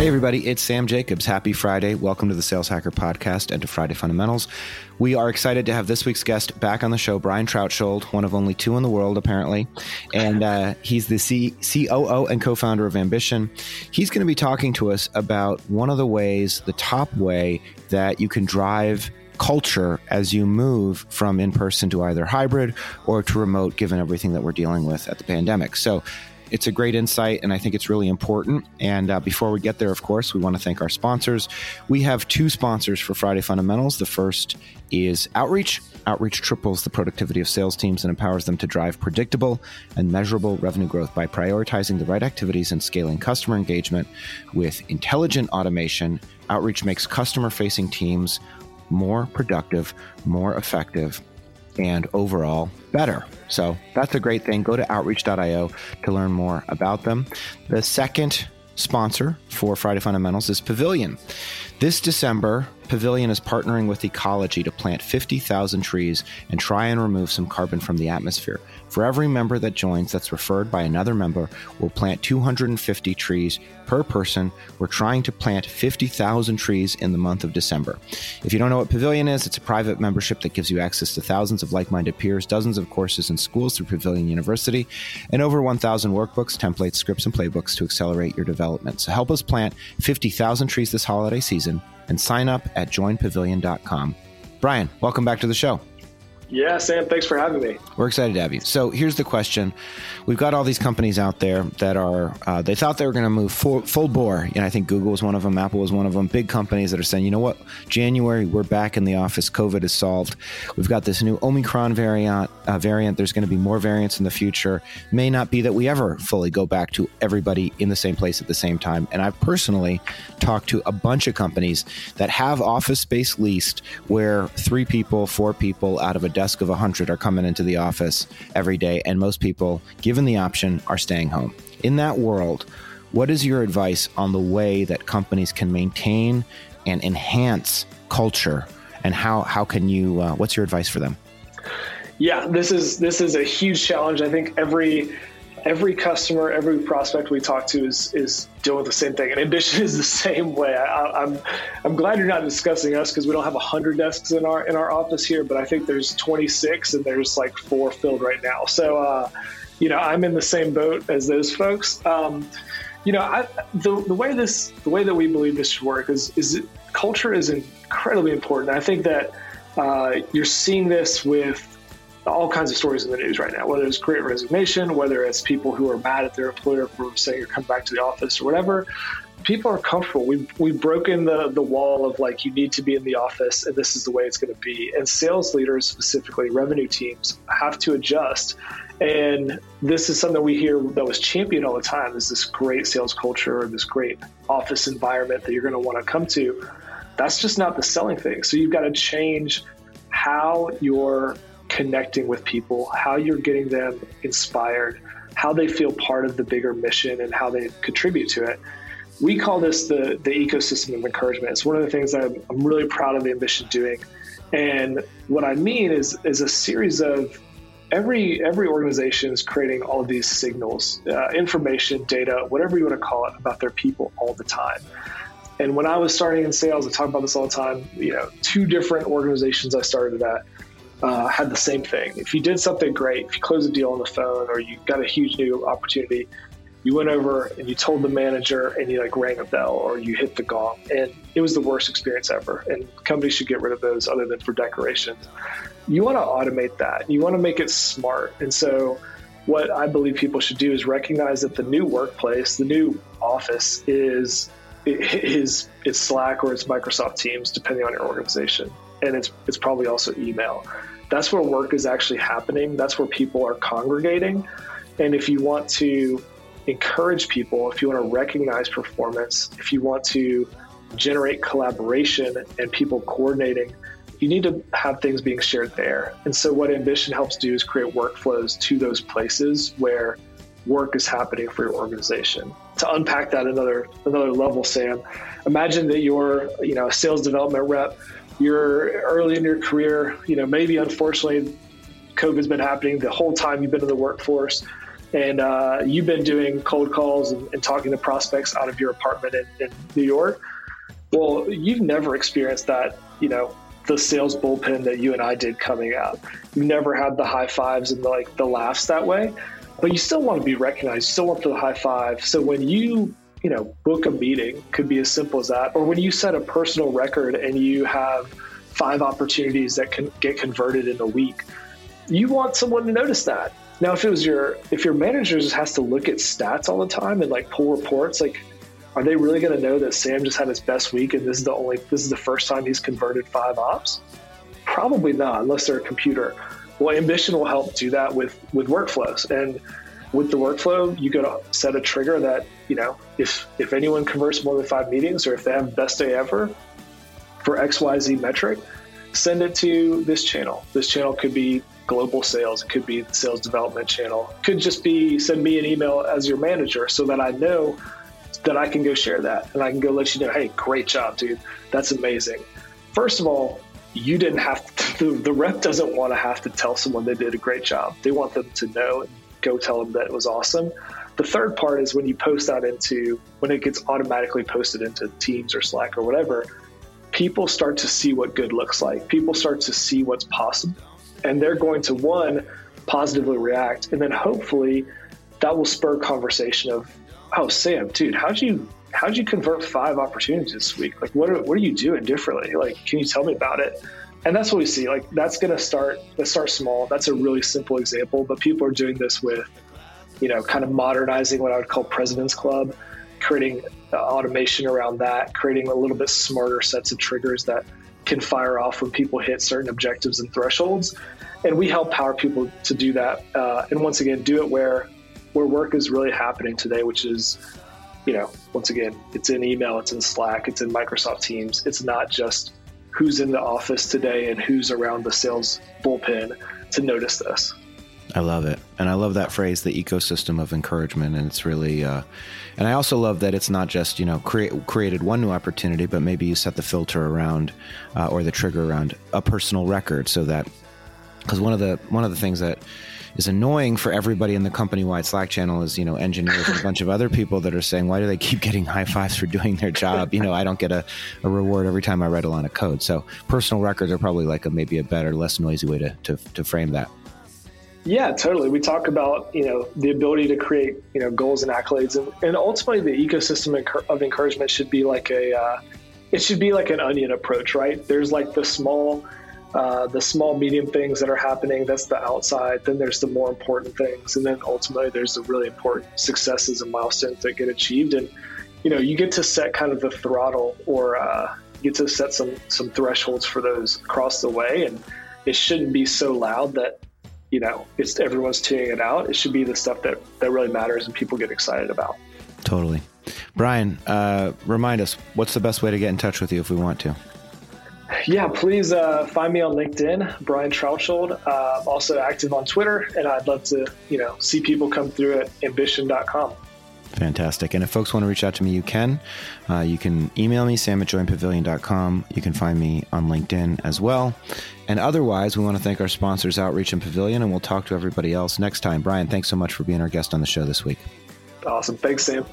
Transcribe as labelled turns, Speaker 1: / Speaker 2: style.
Speaker 1: Hey, everybody, it's Sam Jacobs. Happy Friday. Welcome to the Sales Hacker Podcast and to Friday Fundamentals. We are excited to have this week's guest back on the show, Brian Troutschold, one of only two in the world, apparently. And uh, he's the C- COO and co founder of Ambition. He's going to be talking to us about one of the ways, the top way that you can drive culture as you move from in person to either hybrid or to remote, given everything that we're dealing with at the pandemic. So, it's a great insight, and I think it's really important. And uh, before we get there, of course, we want to thank our sponsors. We have two sponsors for Friday Fundamentals. The first is Outreach. Outreach triples the productivity of sales teams and empowers them to drive predictable and measurable revenue growth by prioritizing the right activities and scaling customer engagement with intelligent automation. Outreach makes customer facing teams more productive, more effective, and overall better. So that's a great thing. Go to outreach.io to learn more about them. The second sponsor for Friday Fundamentals is Pavilion. This December, Pavilion is partnering with Ecologi to plant 50,000 trees and try and remove some carbon from the atmosphere. For every member that joins that's referred by another member, we'll plant 250 trees per person. We're trying to plant 50,000 trees in the month of December. If you don't know what Pavilion is, it's a private membership that gives you access to thousands of like minded peers, dozens of courses and schools through Pavilion University, and over 1,000 workbooks, templates, scripts, and playbooks to accelerate your development. So help us plant 50,000 trees this holiday season and sign up at joinpavilion.com. Brian, welcome back to the show.
Speaker 2: Yeah, Sam, thanks for having me.
Speaker 1: We're excited to have you. So here's the question: We've got all these companies out there that are uh, they thought they were going to move full, full bore. and I think Google was one of them, Apple was one of them. Big companies that are saying, you know what, January we're back in the office. COVID is solved. We've got this new Omicron variant. Uh, variant. There's going to be more variants in the future. May not be that we ever fully go back to everybody in the same place at the same time. And I've personally talked to a bunch of companies that have office space leased where three people, four people out of a desk of 100 are coming into the office every day, and most people, given the option, are staying home. In that world, what is your advice on the way that companies can maintain and enhance culture, and how how can you? Uh, what's your advice for them?
Speaker 2: Yeah, this is this is a huge challenge. I think every every customer, every prospect we talk to is is dealing with the same thing. And ambition is the same way. I, am I'm, I'm glad you're not discussing us because we don't have hundred desks in our in our office here, but I think there's 26 and there's like four filled right now. So, uh, you know, I'm in the same boat as those folks. Um, you know, I, the the way this the way that we believe this should work is is culture is incredibly important. I think that uh, you're seeing this with all kinds of stories in the news right now, whether it's great resignation, whether it's people who are mad at their employer for saying you're coming back to the office or whatever. People are comfortable. We've, we've broken the, the wall of like, you need to be in the office and this is the way it's going to be. And sales leaders, specifically revenue teams, have to adjust. And this is something we hear that was championed all the time is this great sales culture or this great office environment that you're going to want to come to. That's just not the selling thing. So you've got to change how you're connecting with people, how you're getting them inspired, how they feel part of the bigger mission, and how they contribute to it. We call this the, the ecosystem of encouragement. It's one of the things that I'm, I'm really proud of the ambition doing. And what I mean is, is a series of every every organization is creating all of these signals, uh, information, data, whatever you want to call it, about their people all the time. And when I was starting in sales, I talk about this all the time. You know, two different organizations I started at uh, had the same thing. If you did something great, if you closed a deal on the phone or you got a huge new opportunity, you went over and you told the manager and you like rang a bell or you hit the gong. And it was the worst experience ever. And companies should get rid of those other than for decorations you want to automate that. You want to make it smart. And so what i believe people should do is recognize that the new workplace the new office is is it's slack or it's microsoft teams depending on your organization. And it's it's probably also email that's where work is actually happening. That's where people are congregating. And if you want to encourage people, if you want to recognize performance, if you want to generate collaboration and people coordinating, you need to have things being shared there. And so, what Ambition helps do is create workflows to those places where work is happening for your organization. To unpack that another another level, Sam, imagine that you're you know a sales development rep you're early in your career, you know, maybe unfortunately COVID's been happening the whole time you've been in the workforce. and uh, you've been doing cold calls and, and, talking to prospects out of your apartment in, in New York. Well, you've never experienced that, you know, the sales bullpen that you and I did coming out. You've never had the high fives and the, like the laughs that way, but you still want to be recognized. You still want the high five. So when you you know book a meeting, could be as simple as that, or when you set a personal record and you have five opportunities that can get converted in a week, you want someone to notice that. Now, if it was your if your manager just has to look at stats all the time and like pull reports, like are they really going to know that Sam just had his best week and this is the only this is the first time he's converted five ops? Probably not, unless they're a computer. Well, Ambition will help do that with with workflows, and with the workflow, you to set a trigger that you know if if anyone converts more than five meetings or if they have best day ever for X Y Z metric, send it to this channel. This channel could be global sales, it could be the sales development channel, it could just be send me an email as your manager so that I know that I can go share that and I can go let you know, hey, great job, dude. That's amazing. First of all, you didn't have to, the, the rep doesn't want to have to tell someone they did a great job. They want them to know and go tell them that it was awesome. The third part is when you post that into, when it gets automatically posted into Teams or Slack or whatever, people start to see what good looks like. People start to see what's possible. And they're going to, one, positively react. And then hopefully that will spur conversation of, oh Sam, dude, how'd you how'd you convert five opportunities this week? Like, what are, what are you doing differently? Like, can you tell me about it? And that's what we see. Like, that's going to start. Let's start small. That's a really simple example, but people are doing this with, you know, kind of modernizing what I would call President's Club, creating automation around that, creating a little bit smarter sets of triggers that can fire off when people hit certain objectives and thresholds. And we help power people to do that. Uh, and once again, do it where where work is really happening today, which is, you know, once again, it's in email, it's in Slack, it's in Microsoft Teams. It's not just who's in the office today and who's around the sales bullpen to notice this.
Speaker 1: I love it. And I love that phrase, the ecosystem of encouragement. And it's really, uh, and I also love that it's not just, you know, create, created one new opportunity, but maybe you set the filter around uh, or the trigger around a personal record so that, because one of the, one of the things that, is annoying for everybody in the company wide Slack channel is, you know, engineers and a bunch of other people that are saying, why do they keep getting high fives for doing their job? You know, I don't get a, a reward every time I write a line of code. So personal records are probably like a, maybe a better, less noisy way to, to, to frame that.
Speaker 2: Yeah, totally. We talk about you know the ability to create you know goals and accolades, and, and ultimately the ecosystem of encouragement should be like a uh, it should be like an onion approach, right? There's like the small uh, the small, medium things that are happening. That's the outside. Then there's the more important things, and then ultimately there's the really important successes and milestones that get achieved. And you know, you get to set kind of the throttle, or uh, you get to set some some thresholds for those across the way. And it shouldn't be so loud that you know it's everyone's tuning it out. It should be the stuff that that really matters and people get excited about.
Speaker 1: Totally, Brian. Uh, remind us what's the best way to get in touch with you if we want to.
Speaker 2: Yeah, please uh, find me on LinkedIn, Brian Troutschold. Uh, also active on Twitter, and I'd love to, you know, see people come through at ambition.com.
Speaker 1: Fantastic. And if folks want to reach out to me, you can. Uh, you can email me, sam at joinpavilion.com. You can find me on LinkedIn as well. And otherwise, we want to thank our sponsors, Outreach and Pavilion, and we'll talk to everybody else next time. Brian, thanks so much for being our guest on the show this week.
Speaker 2: Awesome. Thanks, Sam.